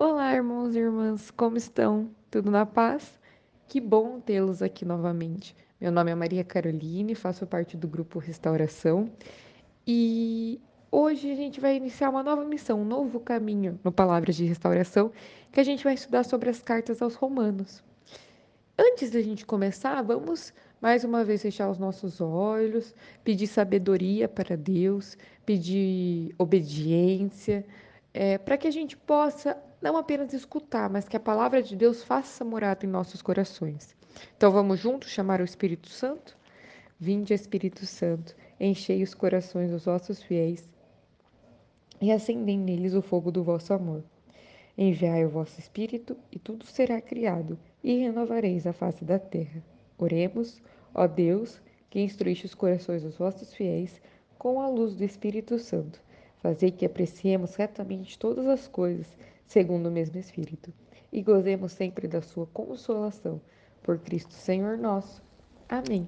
Olá, irmãos e irmãs, como estão? Tudo na paz? Que bom tê-los aqui novamente. Meu nome é Maria Caroline, faço parte do grupo Restauração e hoje a gente vai iniciar uma nova missão, um novo caminho no Palavras de Restauração, que a gente vai estudar sobre as cartas aos Romanos. Antes da gente começar, vamos mais uma vez fechar os nossos olhos, pedir sabedoria para Deus, pedir obediência, é, para que a gente possa não apenas escutar, mas que a palavra de Deus faça morada em nossos corações. Então vamos juntos chamar o Espírito Santo? Vinde, Espírito Santo, enchei os corações dos vossos fiéis e acendei neles o fogo do vosso amor. Enviai o vosso Espírito, e tudo será criado, e renovareis a face da terra. Oremos, ó Deus, que instruíste os corações dos vossos fiéis com a luz do Espírito Santo. Fazei que apreciemos retamente todas as coisas, segundo o mesmo Espírito, e gozemos sempre da sua consolação. Por Cristo Senhor nosso. Amém.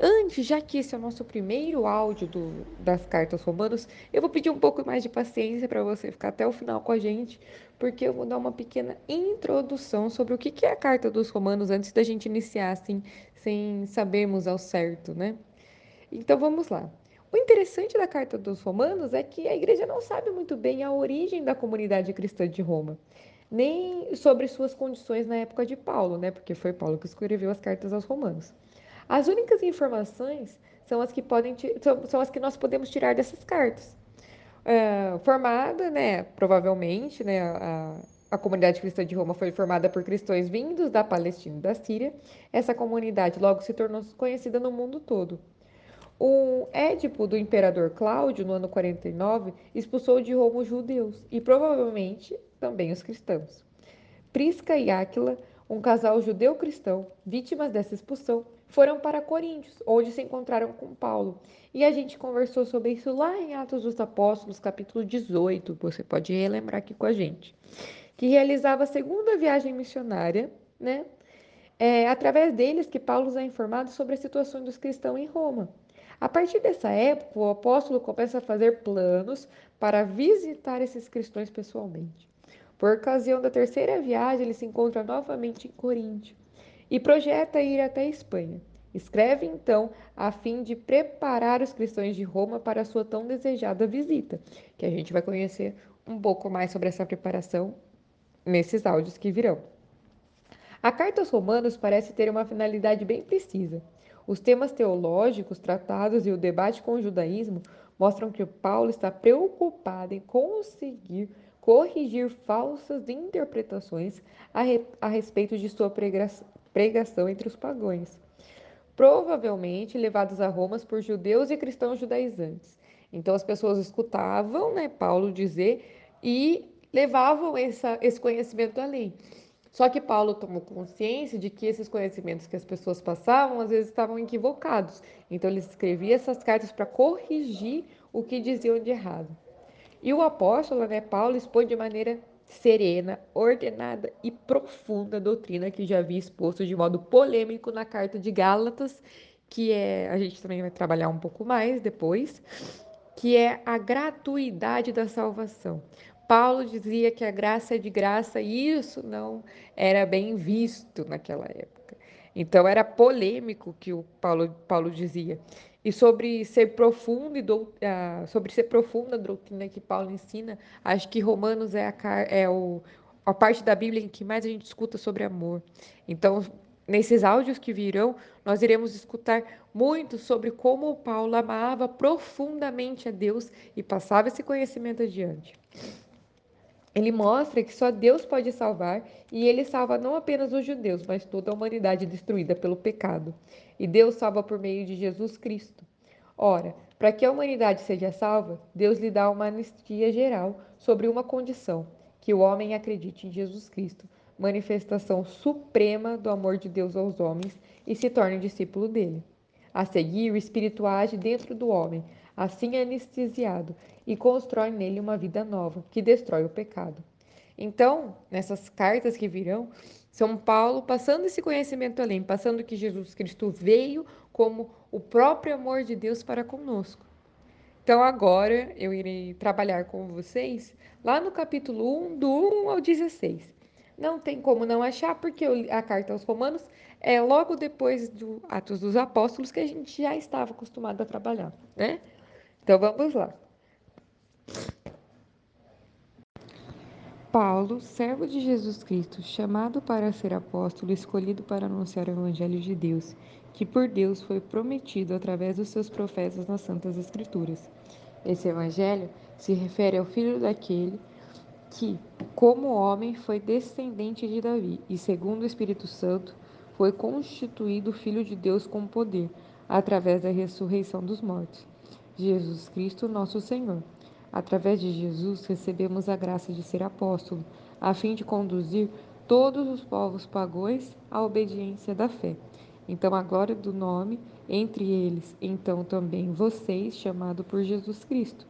Antes, já que esse é o nosso primeiro áudio do, das cartas romanos, eu vou pedir um pouco mais de paciência para você ficar até o final com a gente, porque eu vou dar uma pequena introdução sobre o que é a carta dos romanos antes da gente iniciar, assim, sem sabermos ao certo, né? Então vamos lá. O interessante da carta dos romanos é que a igreja não sabe muito bem a origem da comunidade cristã de Roma nem sobre suas condições na época de Paulo, né? Porque foi Paulo que escreveu as cartas aos romanos. As únicas informações são as que, podem, são, são as que nós podemos tirar dessas cartas. Uh, formada, né, provavelmente, né, a, a comunidade cristã de Roma foi formada por cristãos vindos da Palestina e da Síria. Essa comunidade logo se tornou conhecida no mundo todo. O Édipo do imperador Cláudio, no ano 49, expulsou de Roma os judeus e provavelmente também os cristãos. Prisca e Áquila, um casal judeu-cristão, vítimas dessa expulsão, foram para Coríntios, onde se encontraram com Paulo. E a gente conversou sobre isso lá em Atos dos Apóstolos, capítulo 18. Você pode relembrar aqui com a gente. Que realizava a segunda viagem missionária, né? É através deles que Paulo é informado sobre a situação dos cristãos em Roma. A partir dessa época, o apóstolo começa a fazer planos para visitar esses cristãos pessoalmente. Por ocasião da terceira viagem, ele se encontra novamente em Coríntio e projeta ir até a Espanha. Escreve então a fim de preparar os cristãos de Roma para a sua tão desejada visita, que a gente vai conhecer um pouco mais sobre essa preparação nesses áudios que virão. A carta aos Romanos parece ter uma finalidade bem precisa. Os temas teológicos tratados e o debate com o judaísmo mostram que Paulo está preocupado em conseguir corrigir falsas interpretações a, re, a respeito de sua pregação, pregação entre os pagãos, provavelmente levados a Roma por judeus e cristãos judaizantes. Então as pessoas escutavam né, Paulo dizer e levavam essa, esse conhecimento além. Só que Paulo tomou consciência de que esses conhecimentos que as pessoas passavam às vezes estavam equivocados. Então ele escrevia essas cartas para corrigir o que diziam de errado. E o apóstolo, né, Paulo, expõe de maneira serena, ordenada e profunda a doutrina que já havia exposto de modo polêmico na carta de Gálatas, que é, a gente também vai trabalhar um pouco mais depois, que é a gratuidade da salvação. Paulo dizia que a graça é de graça e isso não era bem visto naquela época. Então era polêmico que o Paulo, Paulo dizia. E sobre ser profundo e do, uh, sobre ser profunda a doutrina que Paulo ensina, acho que Romanos é, a, é o, a parte da Bíblia em que mais a gente escuta sobre amor. Então, nesses áudios que virão, nós iremos escutar muito sobre como Paulo amava profundamente a Deus e passava esse conhecimento adiante. Ele mostra que só Deus pode salvar e ele salva não apenas os judeus, mas toda a humanidade destruída pelo pecado. E Deus salva por meio de Jesus Cristo. Ora, para que a humanidade seja salva, Deus lhe dá uma anistia geral sobre uma condição: que o homem acredite em Jesus Cristo, manifestação suprema do amor de Deus aos homens, e se torne discípulo dele. A seguir, o Espírito age dentro do homem, assim anestesiado, e constrói nele uma vida nova, que destrói o pecado. Então, nessas cartas que virão, São Paulo passando esse conhecimento além, passando que Jesus Cristo veio como o próprio amor de Deus para conosco. Então agora eu irei trabalhar com vocês lá no capítulo 1, do 1 ao 16. Não tem como não achar, porque a carta aos Romanos é logo depois do Atos dos Apóstolos que a gente já estava acostumado a trabalhar, né? Então vamos lá. Paulo, servo de Jesus Cristo, chamado para ser apóstolo, escolhido para anunciar o Evangelho de Deus, que por Deus foi prometido através dos seus profetas nas Santas Escrituras. Esse Evangelho se refere ao filho daquele que, como homem, foi descendente de Davi e, segundo o Espírito Santo, foi constituído filho de Deus com poder, através da ressurreição dos mortos. Jesus Cristo, nosso Senhor Através de Jesus, recebemos a graça de ser apóstolo, a fim de conduzir todos os povos pagões à obediência da fé. Então, a glória do nome, entre eles, então também vocês, chamado por Jesus Cristo.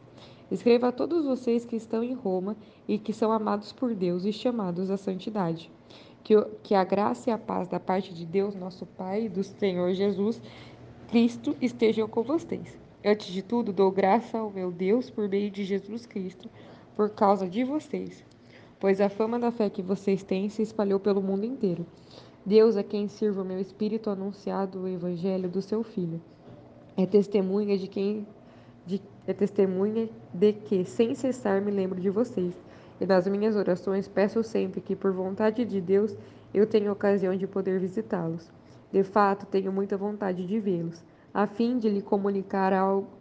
Escreva a todos vocês que estão em Roma e que são amados por Deus e chamados à santidade. Que, que a graça e a paz da parte de Deus, nosso Pai, e do Senhor Jesus Cristo estejam com vocês. Antes de tudo, dou graça ao meu Deus por meio de Jesus Cristo, por causa de vocês, pois a fama da fé que vocês têm se espalhou pelo mundo inteiro. Deus a quem sirvo o meu espírito anunciado o evangelho do seu filho. É testemunha de quem de, é testemunha de que sem cessar me lembro de vocês. E nas minhas orações peço sempre que por vontade de Deus eu tenha ocasião de poder visitá-los. De fato, tenho muita vontade de vê-los a fim de lhe comunicar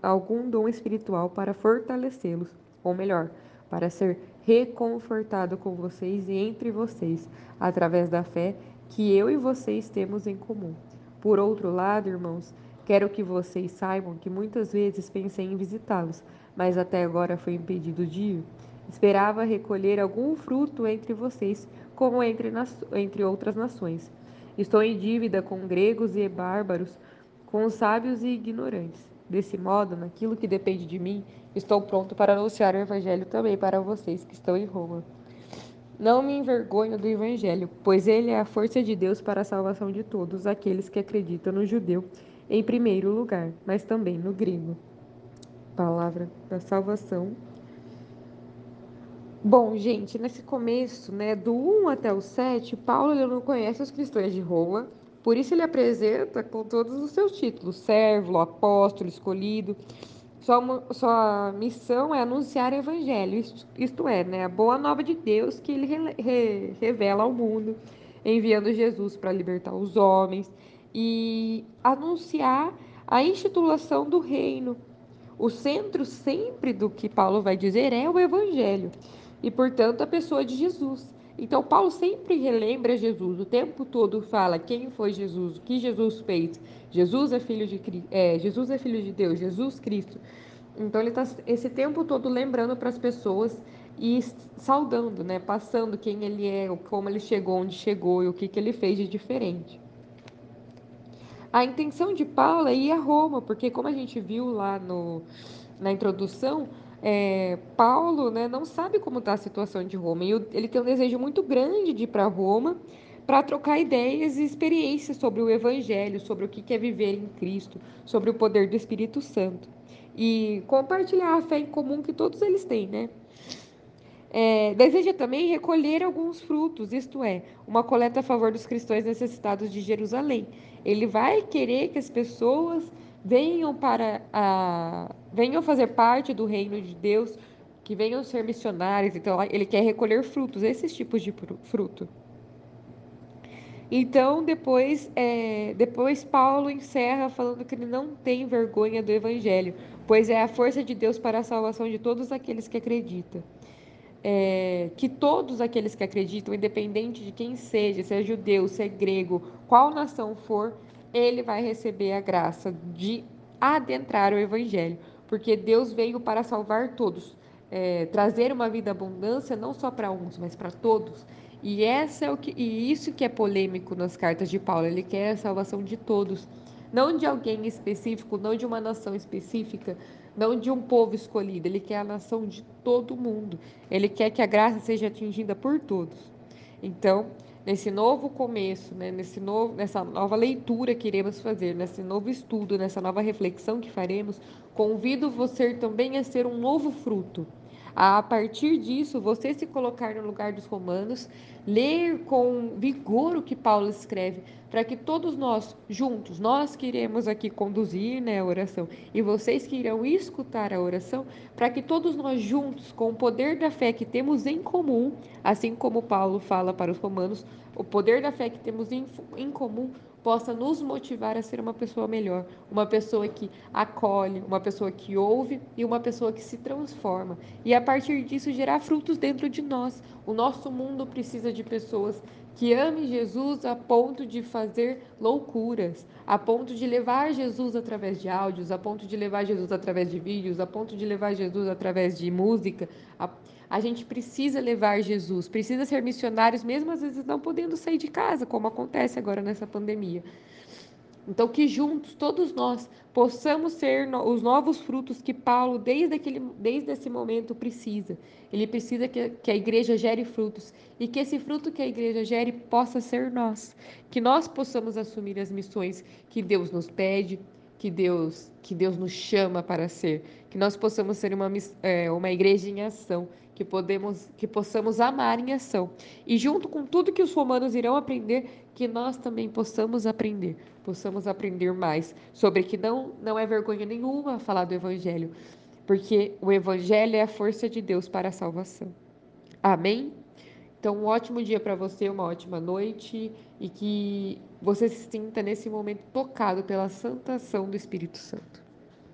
algum dom espiritual para fortalecê-los, ou melhor, para ser reconfortado com vocês e entre vocês, através da fé que eu e vocês temos em comum. Por outro lado, irmãos, quero que vocês saibam que muitas vezes pensei em visitá-los, mas até agora foi impedido de ir. Esperava recolher algum fruto entre vocês, como entre, entre outras nações. Estou em dívida com gregos e bárbaros com os sábios e ignorantes. Desse modo, naquilo que depende de mim, estou pronto para anunciar o Evangelho também para vocês que estão em Roma. Não me envergonho do Evangelho, pois ele é a força de Deus para a salvação de todos aqueles que acreditam no judeu, em primeiro lugar, mas também no grego. Palavra da salvação. Bom, gente, nesse começo, né, do 1 até o 7, Paulo ele não conhece os cristãos de Roma, por isso ele apresenta com todos os seus títulos: servo, apóstolo, escolhido. Sua, sua missão é anunciar o evangelho, isto, isto é, né, a boa nova de Deus que ele re, re, revela ao mundo, enviando Jesus para libertar os homens e anunciar a instituição do reino. O centro sempre do que Paulo vai dizer é o evangelho e, portanto, a pessoa de Jesus. Então, Paulo sempre relembra Jesus, o tempo todo fala quem foi Jesus, o que Jesus fez. Jesus é filho de, é, Jesus é filho de Deus, Jesus Cristo. Então, ele está esse tempo todo lembrando para as pessoas e saudando, né? passando quem ele é, como ele chegou, onde chegou e o que, que ele fez de diferente. A intenção de Paulo é ir a Roma, porque, como a gente viu lá no, na introdução, é, Paulo né, não sabe como está a situação de Roma. E ele tem um desejo muito grande de ir para Roma para trocar ideias e experiências sobre o Evangelho, sobre o que é viver em Cristo, sobre o poder do Espírito Santo. E compartilhar a fé em comum que todos eles têm, né? É, deseja também recolher alguns frutos, isto é, uma coleta a favor dos cristãos necessitados de Jerusalém. Ele vai querer que as pessoas venham para a, venham fazer parte do reino de Deus, que venham ser missionários. Então, ele quer recolher frutos, esses tipos de fruto. Então, depois, é, depois Paulo encerra falando que ele não tem vergonha do evangelho, pois é a força de Deus para a salvação de todos aqueles que acreditam. É, que todos aqueles que acreditam, independente de quem seja, se é judeu, se é grego, qual nação for, ele vai receber a graça de adentrar o Evangelho, porque Deus veio para salvar todos, é, trazer uma vida abundância não só para uns, mas para todos. E essa é o que, e isso que é polêmico nas cartas de Paulo. Ele quer a salvação de todos, não de alguém específico, não de uma nação específica, não de um povo escolhido. Ele quer a nação de todo mundo. Ele quer que a graça seja atingida por todos. Então, nesse novo começo, né, nesse novo, nessa nova leitura que iremos fazer, nesse novo estudo, nessa nova reflexão que faremos, convido você também a ser um novo fruto. A partir disso, você se colocar no lugar dos romanos, ler com vigor o que Paulo escreve, para que todos nós, juntos, nós que iremos aqui conduzir né, a oração e vocês que irão escutar a oração, para que todos nós juntos, com o poder da fé que temos em comum, assim como Paulo fala para os romanos, o poder da fé que temos em, em comum, possa nos motivar a ser uma pessoa melhor, uma pessoa que acolhe, uma pessoa que ouve e uma pessoa que se transforma. E a partir disso gerar frutos dentro de nós. O nosso mundo precisa de pessoas que amem Jesus a ponto de fazer loucuras, a ponto de levar Jesus através de áudios, a ponto de levar Jesus através de vídeos, a ponto de levar Jesus através de música. A, a gente precisa levar Jesus, precisa ser missionários, mesmo às vezes não podendo sair de casa, como acontece agora nessa pandemia. Então, que juntos, todos nós, possamos ser os novos frutos que Paulo, desde, aquele, desde esse momento, precisa. Ele precisa que, que a igreja gere frutos e que esse fruto que a igreja gere possa ser nós. Que nós possamos assumir as missões que Deus nos pede, que Deus, que Deus nos chama para ser. Que nós possamos ser uma, é, uma igreja em ação, que, podemos, que possamos amar em ação. E junto com tudo que os romanos irão aprender, que nós também possamos aprender, possamos aprender mais sobre que não, não é vergonha nenhuma falar do Evangelho, porque o Evangelho é a força de Deus para a salvação. Amém? Então, um ótimo dia para você, uma ótima noite e que você se sinta nesse momento tocado pela santa ação do Espírito Santo.